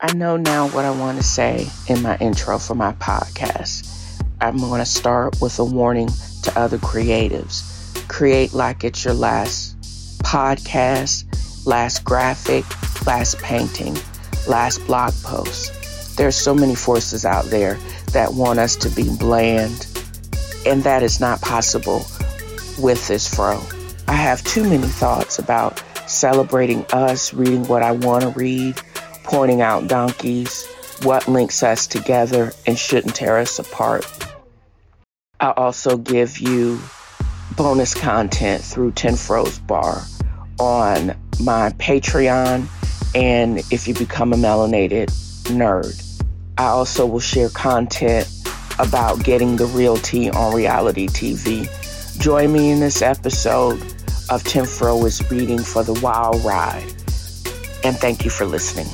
I know now what I want to say in my intro for my podcast. I'm going to start with a warning to other creatives. Create like it's your last podcast, last graphic, last painting, last blog post. There's so many forces out there that want us to be bland, and that is not possible with this fro. I have too many thoughts about celebrating us, reading what I want to read, pointing out donkeys, what links us together and shouldn't tear us apart. I'll also give you bonus content through 10 Fro's Bar on my Patreon and if you become a melanated nerd. I also will share content about getting the real tea on reality TV. Join me in this episode of Tim Fro is reading for the wild ride. And thank you for listening.